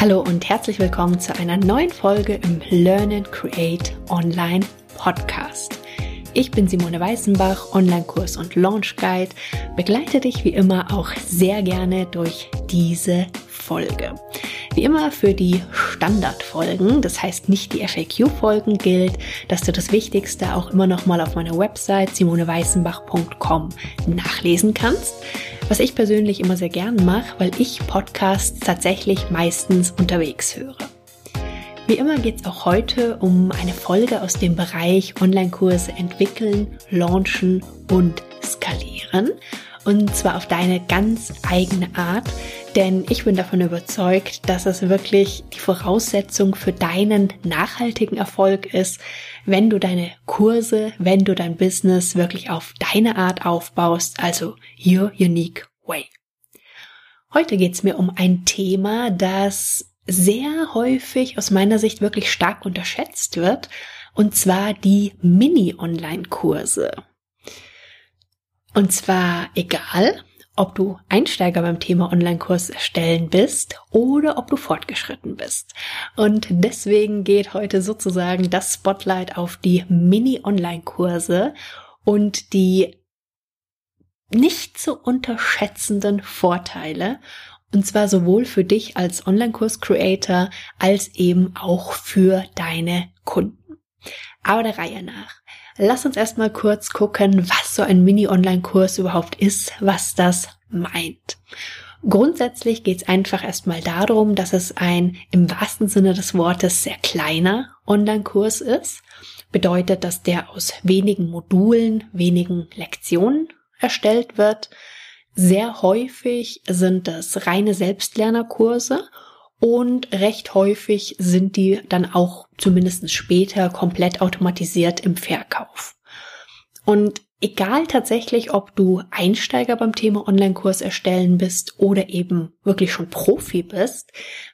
Hallo und herzlich willkommen zu einer neuen Folge im Learn and Create Online Podcast. Ich bin Simone Weißenbach, Online-Kurs und Launch Guide, begleite dich wie immer auch sehr gerne durch diese Folge. Wie immer für die Standardfolgen, das heißt nicht die FAQ-Folgen, gilt, dass du das Wichtigste auch immer noch mal auf meiner Website simoneweißenbach.com nachlesen kannst. Was ich persönlich immer sehr gern mache, weil ich Podcasts tatsächlich meistens unterwegs höre. Wie immer geht es auch heute um eine Folge aus dem Bereich Online-Kurse entwickeln, launchen und skalieren. Und zwar auf deine ganz eigene Art, denn ich bin davon überzeugt, dass es wirklich die Voraussetzung für deinen nachhaltigen Erfolg ist, wenn du deine Kurse, wenn du dein Business wirklich auf deine Art aufbaust, also your unique way. Heute geht es mir um ein Thema, das sehr häufig aus meiner Sicht wirklich stark unterschätzt wird, und zwar die Mini-Online-Kurse. Und zwar egal, ob du Einsteiger beim Thema Online-Kurs erstellen bist oder ob du fortgeschritten bist. Und deswegen geht heute sozusagen das Spotlight auf die Mini-Online-Kurse und die nicht zu unterschätzenden Vorteile. Und zwar sowohl für dich als Online-Kurs-Creator als eben auch für deine Kunden. Aber der Reihe nach. Lass uns erstmal kurz gucken, was so ein Mini-Online-Kurs überhaupt ist, was das meint. Grundsätzlich geht es einfach erstmal darum, dass es ein im wahrsten Sinne des Wortes sehr kleiner Online-Kurs ist. Bedeutet, dass der aus wenigen Modulen, wenigen Lektionen erstellt wird. Sehr häufig sind es reine Selbstlernerkurse und recht häufig sind die dann auch zumindest später komplett automatisiert im Verkauf. Und egal tatsächlich, ob du Einsteiger beim Thema Online-Kurs erstellen bist oder eben wirklich schon Profi bist,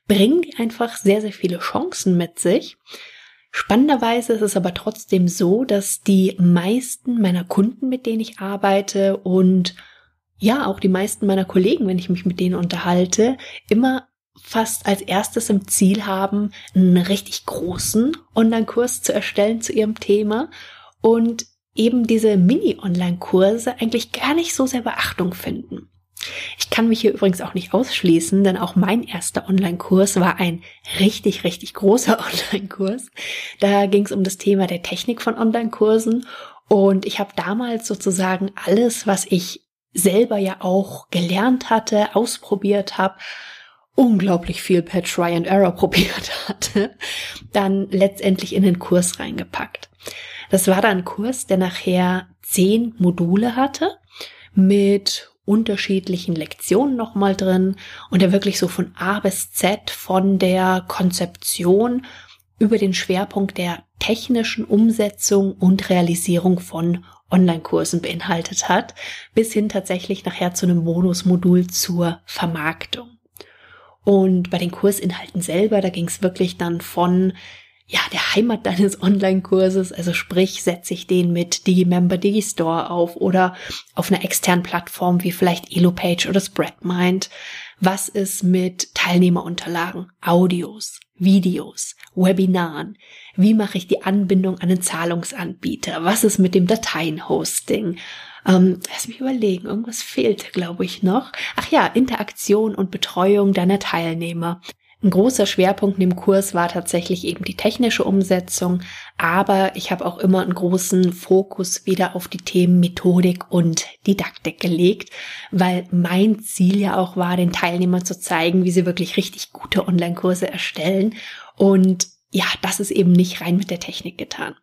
bringen die einfach sehr, sehr viele Chancen mit sich. Spannenderweise ist es aber trotzdem so, dass die meisten meiner Kunden, mit denen ich arbeite und ja, auch die meisten meiner Kollegen, wenn ich mich mit denen unterhalte, immer fast als erstes im Ziel haben, einen richtig großen Online-Kurs zu erstellen zu ihrem Thema und eben diese Mini-Online-Kurse eigentlich gar nicht so sehr Beachtung finden. Ich kann mich hier übrigens auch nicht ausschließen, denn auch mein erster Online-Kurs war ein richtig, richtig großer Online-Kurs. Da ging es um das Thema der Technik von Online-Kursen und ich habe damals sozusagen alles, was ich selber ja auch gelernt hatte, ausprobiert habe, unglaublich viel per Try and Error probiert hatte, dann letztendlich in den Kurs reingepackt. Das war dann ein Kurs, der nachher zehn Module hatte mit unterschiedlichen Lektionen nochmal drin und der wirklich so von A bis Z von der Konzeption über den Schwerpunkt der technischen Umsetzung und Realisierung von Online-Kursen beinhaltet hat, bis hin tatsächlich nachher zu einem Bonusmodul zur Vermarktung. Und bei den Kursinhalten selber, da ging es wirklich dann von ja, der Heimat deines Online-Kurses, also sprich, setze ich den mit DigiMember DigiStore auf oder auf einer externen Plattform wie vielleicht EloPage oder SpreadMind. Was ist mit Teilnehmerunterlagen, Audios, Videos, Webinaren? Wie mache ich die Anbindung an den Zahlungsanbieter? Was ist mit dem Dateienhosting? Ähm, lass mich überlegen, irgendwas fehlt, glaube ich, noch. Ach ja, Interaktion und Betreuung deiner Teilnehmer. Ein großer Schwerpunkt in dem Kurs war tatsächlich eben die technische Umsetzung, aber ich habe auch immer einen großen Fokus wieder auf die Themen Methodik und Didaktik gelegt, weil mein Ziel ja auch war, den Teilnehmern zu zeigen, wie sie wirklich richtig gute Online-Kurse erstellen. Und ja, das ist eben nicht rein mit der Technik getan.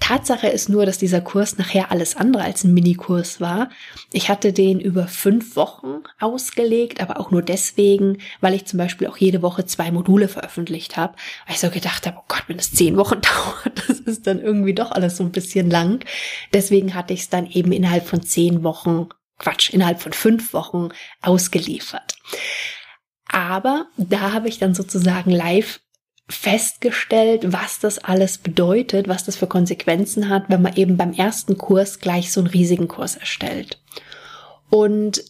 Tatsache ist nur, dass dieser Kurs nachher alles andere als ein Minikurs war. Ich hatte den über fünf Wochen ausgelegt, aber auch nur deswegen, weil ich zum Beispiel auch jede Woche zwei Module veröffentlicht habe. Weil ich so gedacht habe, oh Gott, wenn es zehn Wochen dauert, das ist dann irgendwie doch alles so ein bisschen lang. Deswegen hatte ich es dann eben innerhalb von zehn Wochen, Quatsch, innerhalb von fünf Wochen ausgeliefert. Aber da habe ich dann sozusagen live festgestellt, was das alles bedeutet, was das für Konsequenzen hat, wenn man eben beim ersten Kurs gleich so einen riesigen Kurs erstellt. Und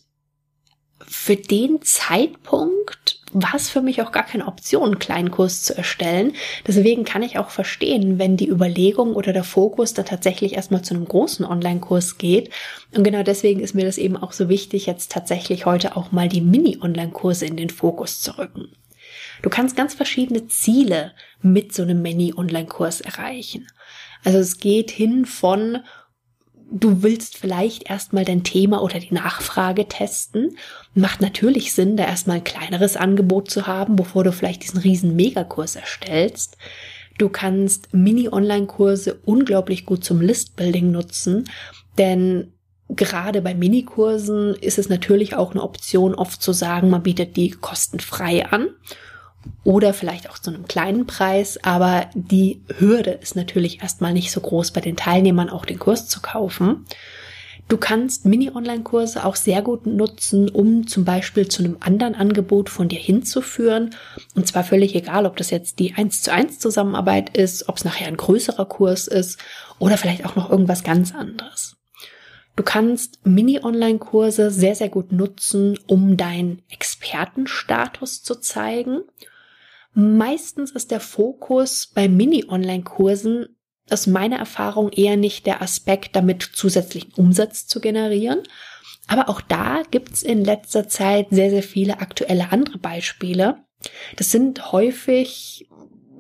für den Zeitpunkt war es für mich auch gar keine Option, einen kleinen Kurs zu erstellen. Deswegen kann ich auch verstehen, wenn die Überlegung oder der Fokus da tatsächlich erstmal zu einem großen Online-Kurs geht. Und genau deswegen ist mir das eben auch so wichtig, jetzt tatsächlich heute auch mal die Mini-Online-Kurse in den Fokus zu rücken. Du kannst ganz verschiedene Ziele mit so einem Mini-Online-Kurs erreichen. Also es geht hin von du willst vielleicht erstmal dein Thema oder die Nachfrage testen. Macht natürlich Sinn, da erstmal ein kleineres Angebot zu haben, bevor du vielleicht diesen riesen Megakurs erstellst. Du kannst Mini-Online-Kurse unglaublich gut zum Listbuilding nutzen, denn gerade bei Minikursen ist es natürlich auch eine Option, oft zu sagen, man bietet die kostenfrei an oder vielleicht auch zu einem kleinen Preis, aber die Hürde ist natürlich erstmal nicht so groß bei den Teilnehmern auch den Kurs zu kaufen. Du kannst Mini-Online-Kurse auch sehr gut nutzen, um zum Beispiel zu einem anderen Angebot von dir hinzuführen. Und zwar völlig egal, ob das jetzt die 1 zu 1 Zusammenarbeit ist, ob es nachher ein größerer Kurs ist oder vielleicht auch noch irgendwas ganz anderes. Du kannst Mini-Online-Kurse sehr, sehr gut nutzen, um deinen Expertenstatus zu zeigen Meistens ist der Fokus bei Mini-Online-Kursen aus meiner Erfahrung eher nicht der Aspekt, damit zusätzlichen Umsatz zu generieren. Aber auch da gibt's in letzter Zeit sehr, sehr viele aktuelle andere Beispiele. Das sind häufig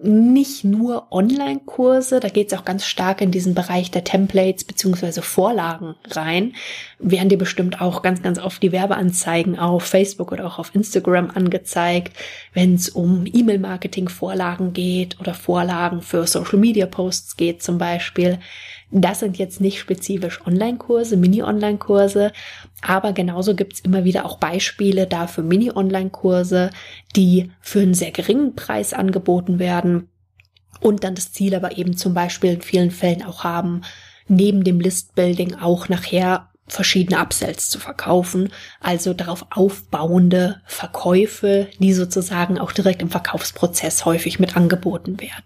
nicht nur Online-Kurse, da geht es auch ganz stark in diesen Bereich der Templates beziehungsweise Vorlagen rein. Werden dir bestimmt auch ganz, ganz oft die Werbeanzeigen auf Facebook oder auch auf Instagram angezeigt, wenn es um E-Mail-Marketing-Vorlagen geht oder Vorlagen für Social-Media-Posts geht zum Beispiel. Das sind jetzt nicht spezifisch Online-Kurse, Mini-Online-Kurse, aber genauso gibt's immer wieder auch Beispiele dafür Mini-Online-Kurse, die für einen sehr geringen Preis angeboten werden und dann das Ziel aber eben zum Beispiel in vielen Fällen auch haben, neben dem Listbuilding auch nachher verschiedene Upsells zu verkaufen, also darauf aufbauende Verkäufe, die sozusagen auch direkt im Verkaufsprozess häufig mit angeboten werden.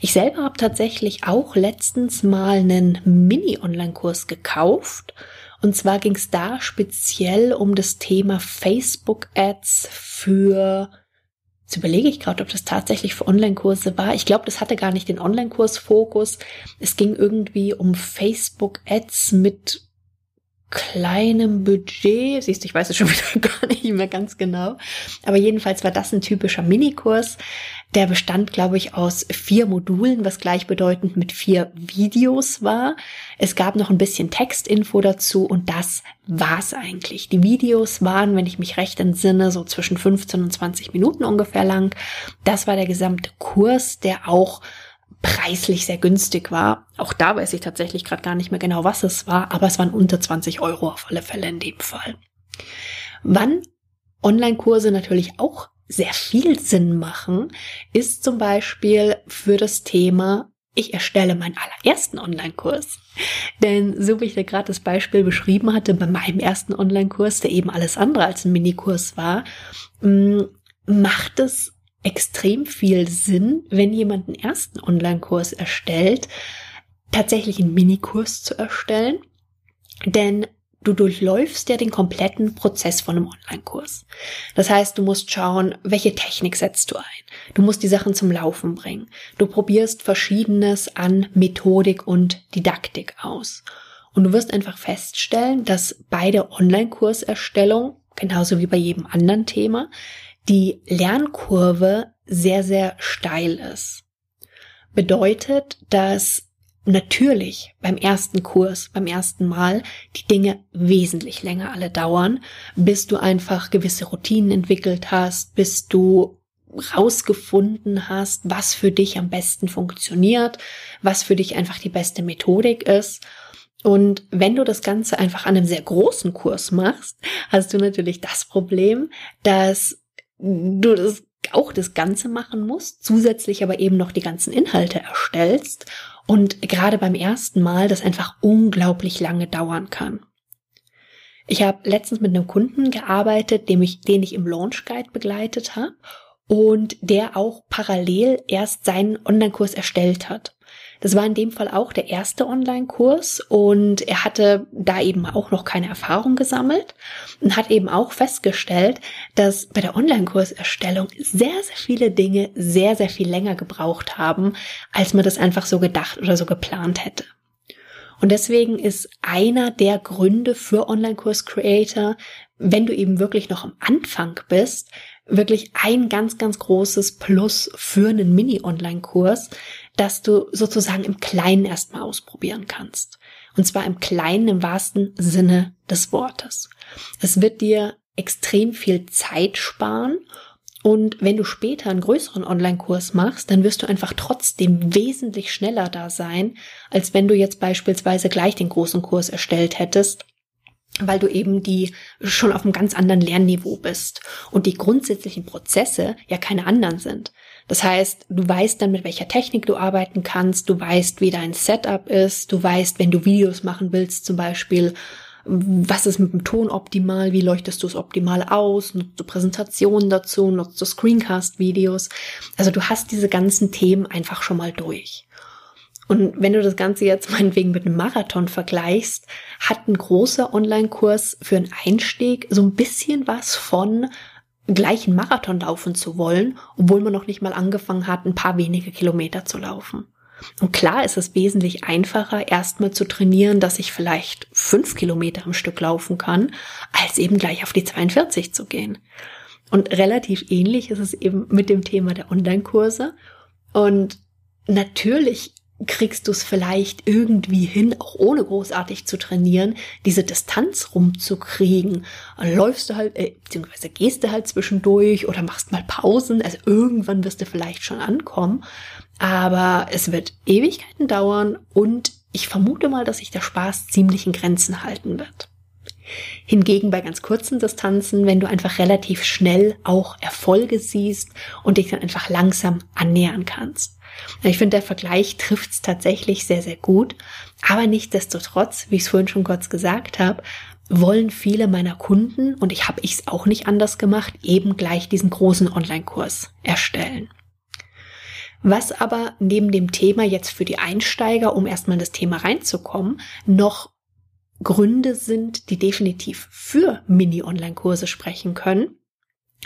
Ich selber habe tatsächlich auch letztens mal einen Mini-Online-Kurs gekauft. Und zwar ging es da speziell um das Thema Facebook-Ads für Jetzt überlege ich gerade, ob das tatsächlich für Online-Kurse war. Ich glaube, das hatte gar nicht den Online-Kurs-Fokus. Es ging irgendwie um Facebook-Ads mit kleinem Budget. Siehst du, ich weiß es schon wieder gar nicht mehr ganz genau. Aber jedenfalls war das ein typischer Minikurs. Der bestand, glaube ich, aus vier Modulen, was gleichbedeutend mit vier Videos war. Es gab noch ein bisschen Textinfo dazu und das war's eigentlich. Die Videos waren, wenn ich mich recht entsinne, so zwischen 15 und 20 Minuten ungefähr lang. Das war der gesamte Kurs, der auch preislich sehr günstig war. Auch da weiß ich tatsächlich gerade gar nicht mehr genau, was es war, aber es waren unter 20 Euro auf alle Fälle in dem Fall. Wann Online-Kurse natürlich auch sehr viel Sinn machen, ist zum Beispiel für das Thema ich erstelle meinen allerersten Online-Kurs. Denn so wie ich dir gerade das Beispiel beschrieben hatte, bei meinem ersten Online-Kurs, der eben alles andere als ein Minikurs war, mm, macht es extrem viel Sinn, wenn jemand einen ersten Online-Kurs erstellt, tatsächlich einen Minikurs zu erstellen. Denn du durchläufst ja den kompletten Prozess von einem Online-Kurs. Das heißt, du musst schauen, welche Technik setzt du ein. Du musst die Sachen zum Laufen bringen. Du probierst verschiedenes an Methodik und Didaktik aus. Und du wirst einfach feststellen, dass bei der Online-Kurserstellung, genauso wie bei jedem anderen Thema, die Lernkurve sehr, sehr steil ist. Bedeutet, dass natürlich beim ersten Kurs, beim ersten Mal die Dinge wesentlich länger alle dauern, bis du einfach gewisse Routinen entwickelt hast, bis du rausgefunden hast, was für dich am besten funktioniert, was für dich einfach die beste Methodik ist. Und wenn du das Ganze einfach an einem sehr großen Kurs machst, hast du natürlich das Problem, dass du das auch das Ganze machen musst, zusätzlich aber eben noch die ganzen Inhalte erstellst und gerade beim ersten Mal das einfach unglaublich lange dauern kann. Ich habe letztens mit einem Kunden gearbeitet, dem ich, den ich im Launch Guide begleitet habe und der auch parallel erst seinen Online-Kurs erstellt hat. Das war in dem Fall auch der erste Online-Kurs und er hatte da eben auch noch keine Erfahrung gesammelt und hat eben auch festgestellt, dass bei der Online-Kurserstellung sehr, sehr viele Dinge sehr, sehr viel länger gebraucht haben, als man das einfach so gedacht oder so geplant hätte. Und deswegen ist einer der Gründe für Online-Kurs-Creator, wenn du eben wirklich noch am Anfang bist, wirklich ein ganz, ganz großes Plus für einen Mini-Online-Kurs, dass du sozusagen im Kleinen erstmal ausprobieren kannst. Und zwar im Kleinen im wahrsten Sinne des Wortes. Es wird dir extrem viel Zeit sparen und wenn du später einen größeren Online-Kurs machst, dann wirst du einfach trotzdem wesentlich schneller da sein, als wenn du jetzt beispielsweise gleich den großen Kurs erstellt hättest weil du eben die schon auf einem ganz anderen Lernniveau bist und die grundsätzlichen Prozesse ja keine anderen sind. Das heißt, du weißt dann, mit welcher Technik du arbeiten kannst, du weißt, wie dein Setup ist, du weißt, wenn du Videos machen willst, zum Beispiel, was ist mit dem Ton optimal, wie leuchtest du es optimal aus, nutzt du Präsentationen dazu, nutzt du Screencast-Videos. Also du hast diese ganzen Themen einfach schon mal durch. Und wenn du das Ganze jetzt meinetwegen mit einem Marathon vergleichst, hat ein großer Online-Kurs für einen Einstieg so ein bisschen was von gleich einen Marathon laufen zu wollen, obwohl man noch nicht mal angefangen hat, ein paar wenige Kilometer zu laufen. Und klar ist es wesentlich einfacher, erstmal zu trainieren, dass ich vielleicht fünf Kilometer am Stück laufen kann, als eben gleich auf die 42 zu gehen. Und relativ ähnlich ist es eben mit dem Thema der Online-Kurse. Und natürlich kriegst du es vielleicht irgendwie hin, auch ohne großartig zu trainieren, diese Distanz rumzukriegen. Läufst du halt, äh, beziehungsweise gehst du halt zwischendurch oder machst mal Pausen. Also irgendwann wirst du vielleicht schon ankommen. Aber es wird Ewigkeiten dauern und ich vermute mal, dass sich der Spaß ziemlich in Grenzen halten wird. Hingegen bei ganz kurzen Distanzen, wenn du einfach relativ schnell auch Erfolge siehst und dich dann einfach langsam annähern kannst. Ich finde, der Vergleich trifft es tatsächlich sehr, sehr gut. Aber nichtsdestotrotz, wie ich es vorhin schon kurz gesagt habe, wollen viele meiner Kunden, und ich habe es auch nicht anders gemacht, eben gleich diesen großen Online-Kurs erstellen. Was aber neben dem Thema jetzt für die Einsteiger, um erstmal in das Thema reinzukommen, noch Gründe sind, die definitiv für Mini-Online-Kurse sprechen können,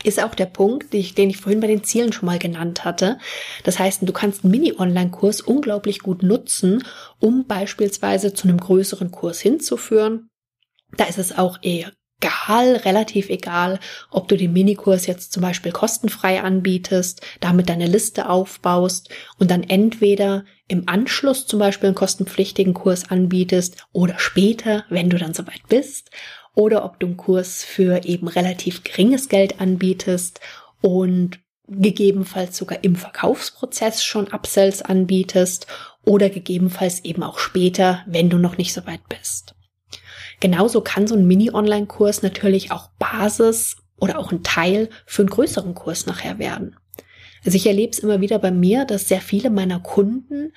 ist auch der Punkt, den ich vorhin bei den Zielen schon mal genannt hatte. Das heißt, du kannst einen Mini-Online-Kurs unglaublich gut nutzen, um beispielsweise zu einem größeren Kurs hinzuführen. Da ist es auch eher egal, relativ egal, ob du den Minikurs jetzt zum Beispiel kostenfrei anbietest, damit deine Liste aufbaust und dann entweder im Anschluss zum Beispiel einen kostenpflichtigen Kurs anbietest oder später, wenn du dann soweit bist oder ob du einen Kurs für eben relativ geringes Geld anbietest und gegebenenfalls sogar im Verkaufsprozess schon Upsells anbietest oder gegebenenfalls eben auch später, wenn du noch nicht so weit bist. Genauso kann so ein Mini-Online-Kurs natürlich auch Basis oder auch ein Teil für einen größeren Kurs nachher werden. Also ich erlebe es immer wieder bei mir, dass sehr viele meiner Kunden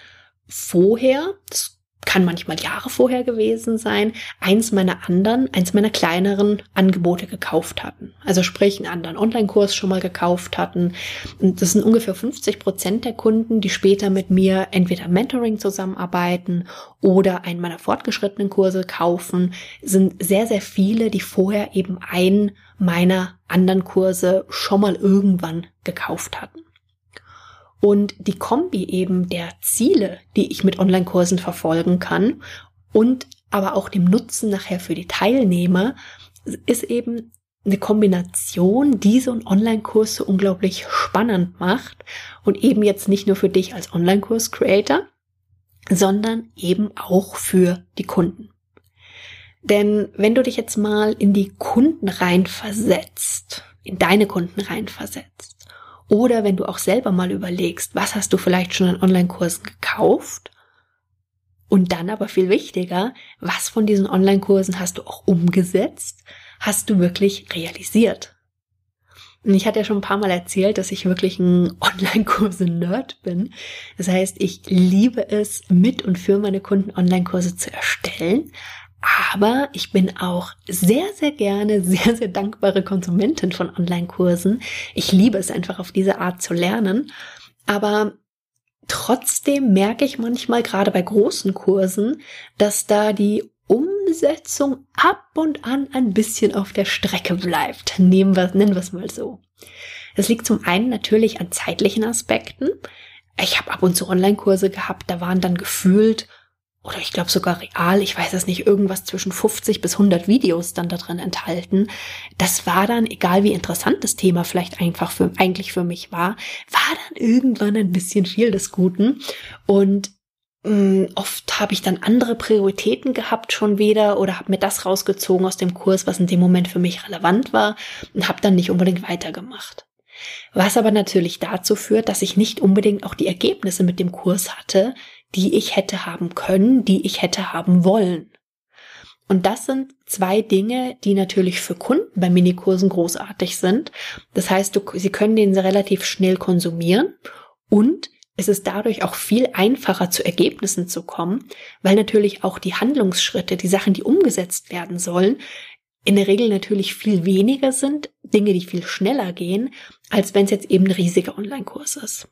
vorher, das kann manchmal Jahre vorher gewesen sein, eins meiner anderen, eins meiner kleineren Angebote gekauft hatten. Also sprich, einen anderen Online-Kurs schon mal gekauft hatten. Und das sind ungefähr 50 Prozent der Kunden, die später mit mir entweder Mentoring zusammenarbeiten oder einen meiner fortgeschrittenen Kurse kaufen, sind sehr, sehr viele, die vorher eben einen meiner anderen Kurse schon mal irgendwann gekauft hatten. Und die Kombi eben der Ziele, die ich mit Online-Kursen verfolgen kann und aber auch dem Nutzen nachher für die Teilnehmer, ist eben eine Kombination, die so einen Online-Kurs so unglaublich spannend macht und eben jetzt nicht nur für dich als Online-Kurs-Creator, sondern eben auch für die Kunden. Denn wenn du dich jetzt mal in die Kunden reinversetzt, in deine Kunden reinversetzt, oder wenn du auch selber mal überlegst, was hast du vielleicht schon an Online-Kursen gekauft? Und dann aber viel wichtiger, was von diesen Online-Kursen hast du auch umgesetzt? Hast du wirklich realisiert? Und ich hatte ja schon ein paar Mal erzählt, dass ich wirklich ein Online-Kurse-Nerd bin. Das heißt, ich liebe es, mit und für meine Kunden Online-Kurse zu erstellen, aber ich bin auch sehr, sehr gerne, sehr, sehr dankbare Konsumentin von Online-Kursen. Ich liebe es einfach auf diese Art zu lernen. Aber trotzdem merke ich manchmal gerade bei großen Kursen, dass da die Umsetzung ab und an ein bisschen auf der Strecke bleibt. Nehmen wir, nennen wir es mal so. Das liegt zum einen natürlich an zeitlichen Aspekten. Ich habe ab und zu Online-Kurse gehabt, da waren dann gefühlt oder ich glaube sogar real, ich weiß es nicht, irgendwas zwischen 50 bis 100 Videos dann da drin enthalten. Das war dann, egal wie interessant das Thema vielleicht einfach für, eigentlich für mich war, war dann irgendwann ein bisschen viel des Guten. Und mh, mm, oft habe ich dann andere Prioritäten gehabt schon wieder oder habe mir das rausgezogen aus dem Kurs, was in dem Moment für mich relevant war und habe dann nicht unbedingt weitergemacht. Was aber natürlich dazu führt, dass ich nicht unbedingt auch die Ergebnisse mit dem Kurs hatte, die ich hätte haben können, die ich hätte haben wollen. Und das sind zwei Dinge, die natürlich für Kunden bei Minikursen großartig sind. Das heißt, du, sie können den relativ schnell konsumieren und es ist dadurch auch viel einfacher zu Ergebnissen zu kommen, weil natürlich auch die Handlungsschritte, die Sachen, die umgesetzt werden sollen, in der Regel natürlich viel weniger sind, Dinge, die viel schneller gehen, als wenn es jetzt eben ein riesiger Online-Kurs ist.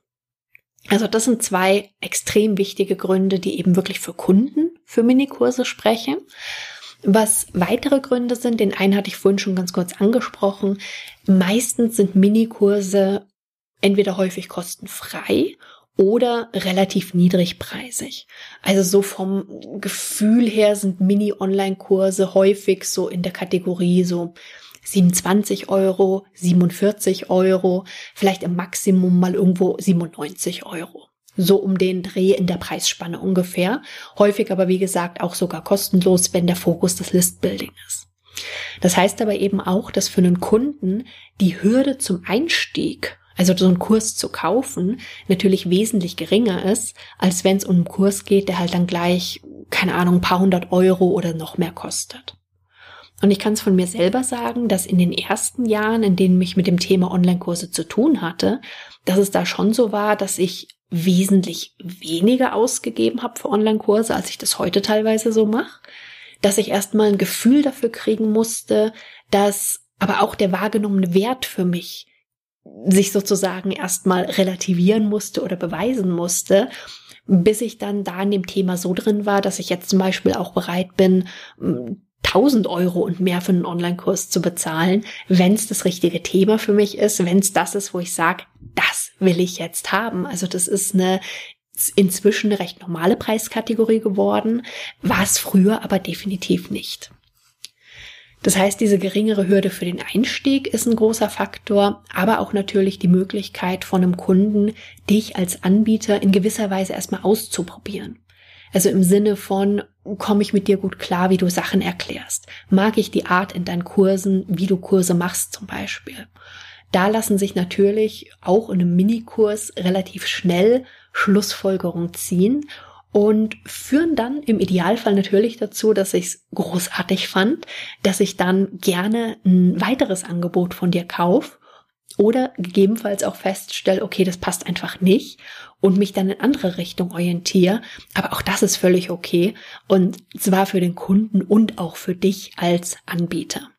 Also das sind zwei extrem wichtige Gründe, die eben wirklich für Kunden für Minikurse sprechen. Was weitere Gründe sind, den einen hatte ich vorhin schon ganz kurz angesprochen. Meistens sind Minikurse entweder häufig kostenfrei oder relativ niedrigpreisig. Also so vom Gefühl her sind Mini-Online-Kurse häufig so in der Kategorie so 27 Euro, 47 Euro, vielleicht im Maximum mal irgendwo 97 Euro. So um den Dreh in der Preisspanne ungefähr. Häufig aber wie gesagt auch sogar kostenlos, wenn der Fokus das Listbuilding ist. Das heißt aber eben auch, dass für einen Kunden die Hürde zum Einstieg, also so einen Kurs zu kaufen, natürlich wesentlich geringer ist, als wenn es um einen Kurs geht, der halt dann gleich, keine Ahnung, ein paar hundert Euro oder noch mehr kostet. Und ich kann es von mir selber sagen, dass in den ersten Jahren, in denen ich mit dem Thema Online-Kurse zu tun hatte, dass es da schon so war, dass ich wesentlich weniger ausgegeben habe für Online-Kurse, als ich das heute teilweise so mache. Dass ich erstmal ein Gefühl dafür kriegen musste, dass aber auch der wahrgenommene Wert für mich sich sozusagen erstmal relativieren musste oder beweisen musste, bis ich dann da in dem Thema so drin war, dass ich jetzt zum Beispiel auch bereit bin, 1000 Euro und mehr für einen Online-Kurs zu bezahlen, wenn es das richtige Thema für mich ist, wenn es das ist, wo ich sage, das will ich jetzt haben. Also das ist eine inzwischen eine recht normale Preiskategorie geworden, war es früher aber definitiv nicht. Das heißt, diese geringere Hürde für den Einstieg ist ein großer Faktor, aber auch natürlich die Möglichkeit von einem Kunden, dich als Anbieter in gewisser Weise erstmal auszuprobieren. Also im Sinne von, komme ich mit dir gut klar, wie du Sachen erklärst? Mag ich die Art in deinen Kursen, wie du Kurse machst zum Beispiel? Da lassen sich natürlich auch in einem Minikurs relativ schnell Schlussfolgerungen ziehen und führen dann im Idealfall natürlich dazu, dass ich es großartig fand, dass ich dann gerne ein weiteres Angebot von dir kaufe oder gegebenenfalls auch feststelle, okay, das passt einfach nicht und mich dann in andere Richtung orientiere. Aber auch das ist völlig okay und zwar für den Kunden und auch für dich als Anbieter.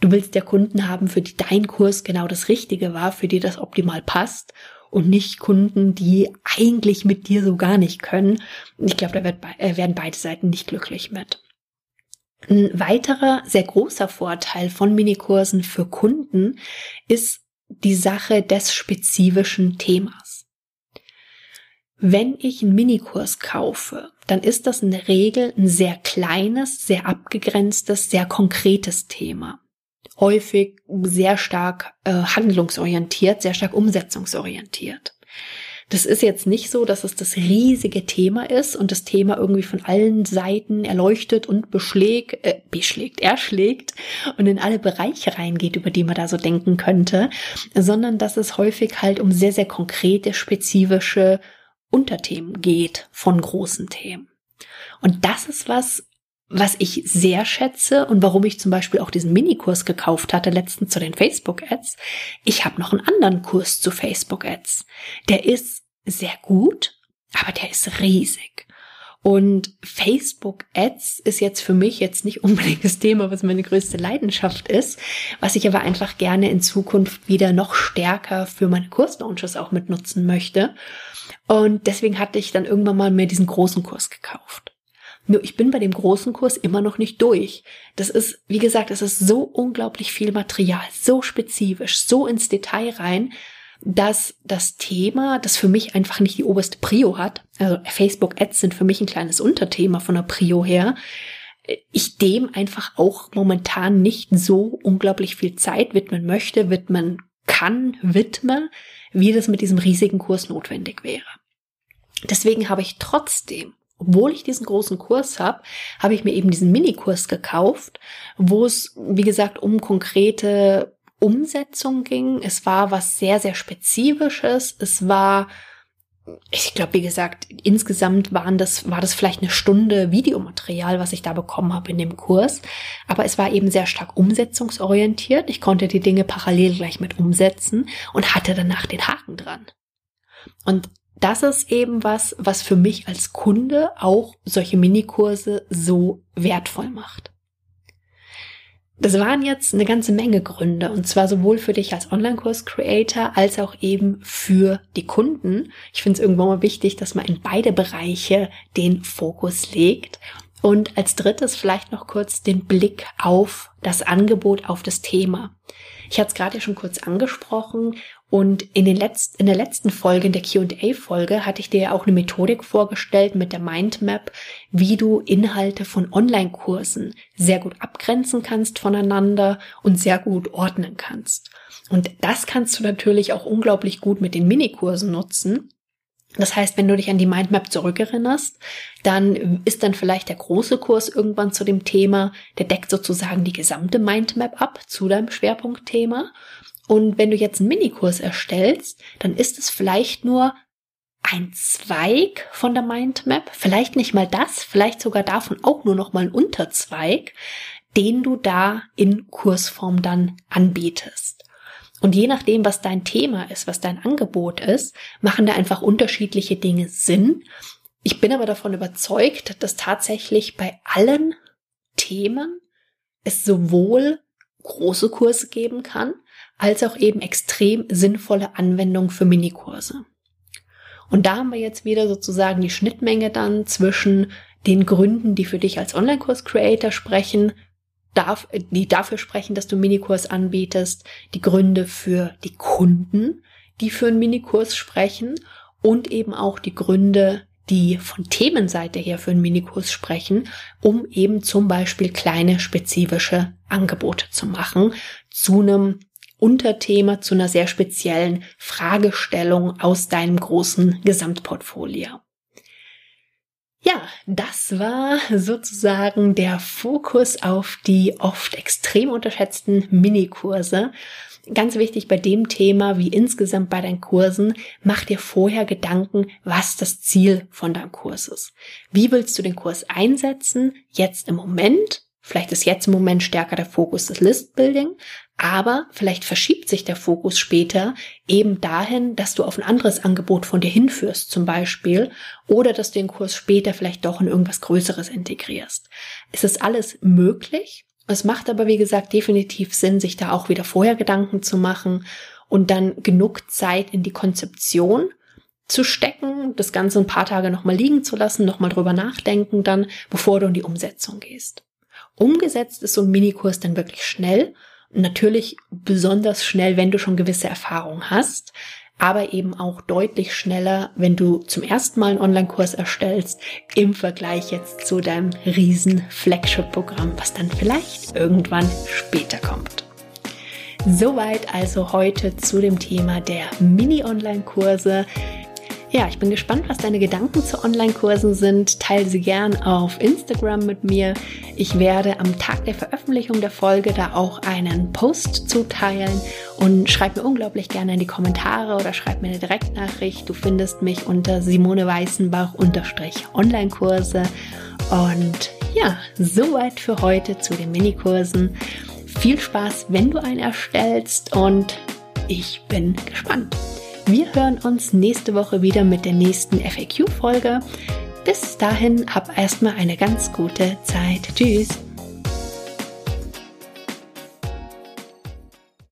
Du willst ja Kunden haben, für die dein Kurs genau das Richtige war, für die das optimal passt und nicht Kunden, die eigentlich mit dir so gar nicht können. Ich glaube, da äh, werden beide Seiten nicht glücklich mit. Ein weiterer sehr großer Vorteil von Minikursen für Kunden ist die Sache des spezifischen Themas. Wenn ich einen Minikurs kaufe, dann ist das in der Regel ein sehr kleines, sehr abgegrenztes, sehr konkretes Thema. Häufig sehr stark äh, handlungsorientiert, sehr stark umsetzungsorientiert. Das ist jetzt nicht so, dass es das riesige Thema ist und das Thema irgendwie von allen Seiten erleuchtet und beschlägt, äh, beschlägt, erschlägt und in alle Bereiche reingeht, über die man da so denken könnte, sondern dass es häufig halt um sehr, sehr konkrete, spezifische Unterthemen geht von großen Themen. Und das ist was, was ich sehr schätze und warum ich zum Beispiel auch diesen Minikurs gekauft hatte, letztens zu den Facebook-Ads. Ich habe noch einen anderen Kurs zu Facebook-Ads. Der ist sehr gut, aber der ist riesig. Und Facebook Ads ist jetzt für mich jetzt nicht unbedingt das Thema, was meine größte Leidenschaft ist, was ich aber einfach gerne in Zukunft wieder noch stärker für meine Kurslaunches auch mitnutzen möchte. Und deswegen hatte ich dann irgendwann mal mir diesen großen Kurs gekauft. Nur ich bin bei dem großen Kurs immer noch nicht durch. Das ist, wie gesagt, es ist so unglaublich viel Material, so spezifisch, so ins Detail rein, dass das Thema, das für mich einfach nicht die oberste Prio hat, also Facebook Ads sind für mich ein kleines Unterthema von der Prio her, ich dem einfach auch momentan nicht so unglaublich viel Zeit widmen möchte, widmen kann, widme, wie das mit diesem riesigen Kurs notwendig wäre. Deswegen habe ich trotzdem, obwohl ich diesen großen Kurs habe, habe ich mir eben diesen Minikurs gekauft, wo es, wie gesagt, um konkrete Umsetzung ging. Es war was sehr, sehr Spezifisches. Es war, ich glaube, wie gesagt, insgesamt waren das, war das vielleicht eine Stunde Videomaterial, was ich da bekommen habe in dem Kurs. Aber es war eben sehr stark umsetzungsorientiert. Ich konnte die Dinge parallel gleich mit umsetzen und hatte danach den Haken dran. Und das ist eben was, was für mich als Kunde auch solche Minikurse so wertvoll macht. Das waren jetzt eine ganze Menge Gründe und zwar sowohl für dich als Online-Kurs-Creator als auch eben für die Kunden. Ich finde es irgendwann mal wichtig, dass man in beide Bereiche den Fokus legt. Und als drittes vielleicht noch kurz den Blick auf das Angebot, auf das Thema. Ich hatte es gerade schon kurz angesprochen und in, den letzten, in der letzten Folge, in der QA-Folge, hatte ich dir ja auch eine Methodik vorgestellt mit der Mindmap, wie du Inhalte von Online-Kursen sehr gut abgrenzen kannst voneinander und sehr gut ordnen kannst. Und das kannst du natürlich auch unglaublich gut mit den Minikursen nutzen. Das heißt, wenn du dich an die Mindmap zurückerinnerst, dann ist dann vielleicht der große Kurs irgendwann zu dem Thema, der deckt sozusagen die gesamte Mindmap ab zu deinem Schwerpunktthema. Und wenn du jetzt einen Minikurs erstellst, dann ist es vielleicht nur ein Zweig von der Mindmap, vielleicht nicht mal das, vielleicht sogar davon auch nur noch mal ein Unterzweig, den du da in Kursform dann anbietest. Und je nachdem, was dein Thema ist, was dein Angebot ist, machen da einfach unterschiedliche Dinge Sinn. Ich bin aber davon überzeugt, dass tatsächlich bei allen Themen es sowohl große Kurse geben kann, als auch eben extrem sinnvolle Anwendungen für Minikurse. Und da haben wir jetzt wieder sozusagen die Schnittmenge dann zwischen den Gründen, die für dich als Online-Kurs-Creator sprechen, darf, die dafür sprechen, dass du Minikurs anbietest, die Gründe für die Kunden, die für einen Minikurs sprechen und eben auch die Gründe, die von Themenseite her für einen Minikurs sprechen, um eben zum Beispiel kleine spezifische Angebote zu machen zu einem Unterthema zu einer sehr speziellen Fragestellung aus deinem großen Gesamtportfolio. Ja, das war sozusagen der Fokus auf die oft extrem unterschätzten Minikurse. Ganz wichtig bei dem Thema, wie insgesamt bei deinen Kursen, mach dir vorher Gedanken, was das Ziel von deinem Kurs ist. Wie willst du den Kurs einsetzen? Jetzt im Moment Vielleicht ist jetzt im Moment stärker der Fokus das Listbuilding, aber vielleicht verschiebt sich der Fokus später eben dahin, dass du auf ein anderes Angebot von dir hinführst zum Beispiel oder dass du den Kurs später vielleicht doch in irgendwas Größeres integrierst. Es ist alles möglich. Es macht aber, wie gesagt, definitiv Sinn, sich da auch wieder vorher Gedanken zu machen und dann genug Zeit in die Konzeption zu stecken, das Ganze ein paar Tage nochmal liegen zu lassen, nochmal drüber nachdenken dann, bevor du in die Umsetzung gehst. Umgesetzt ist so ein Minikurs dann wirklich schnell. Natürlich besonders schnell, wenn du schon gewisse Erfahrung hast, aber eben auch deutlich schneller, wenn du zum ersten Mal einen Online-Kurs erstellst, im Vergleich jetzt zu deinem riesen Flagship-Programm, was dann vielleicht irgendwann später kommt. Soweit also heute zu dem Thema der Mini-Online-Kurse. Ja, ich bin gespannt, was deine Gedanken zu Online-Kursen sind. Teile sie gern auf Instagram mit mir. Ich werde am Tag der Veröffentlichung der Folge da auch einen Post zuteilen und schreib mir unglaublich gerne in die Kommentare oder schreib mir eine Direktnachricht. Du findest mich unter Simone Weißenbach unterstrich Online-Kurse. Und ja, soweit für heute zu den Minikursen. Viel Spaß, wenn du einen erstellst und ich bin gespannt. Wir hören uns nächste Woche wieder mit der nächsten FAQ-Folge. Bis dahin, hab erstmal eine ganz gute Zeit. Tschüss.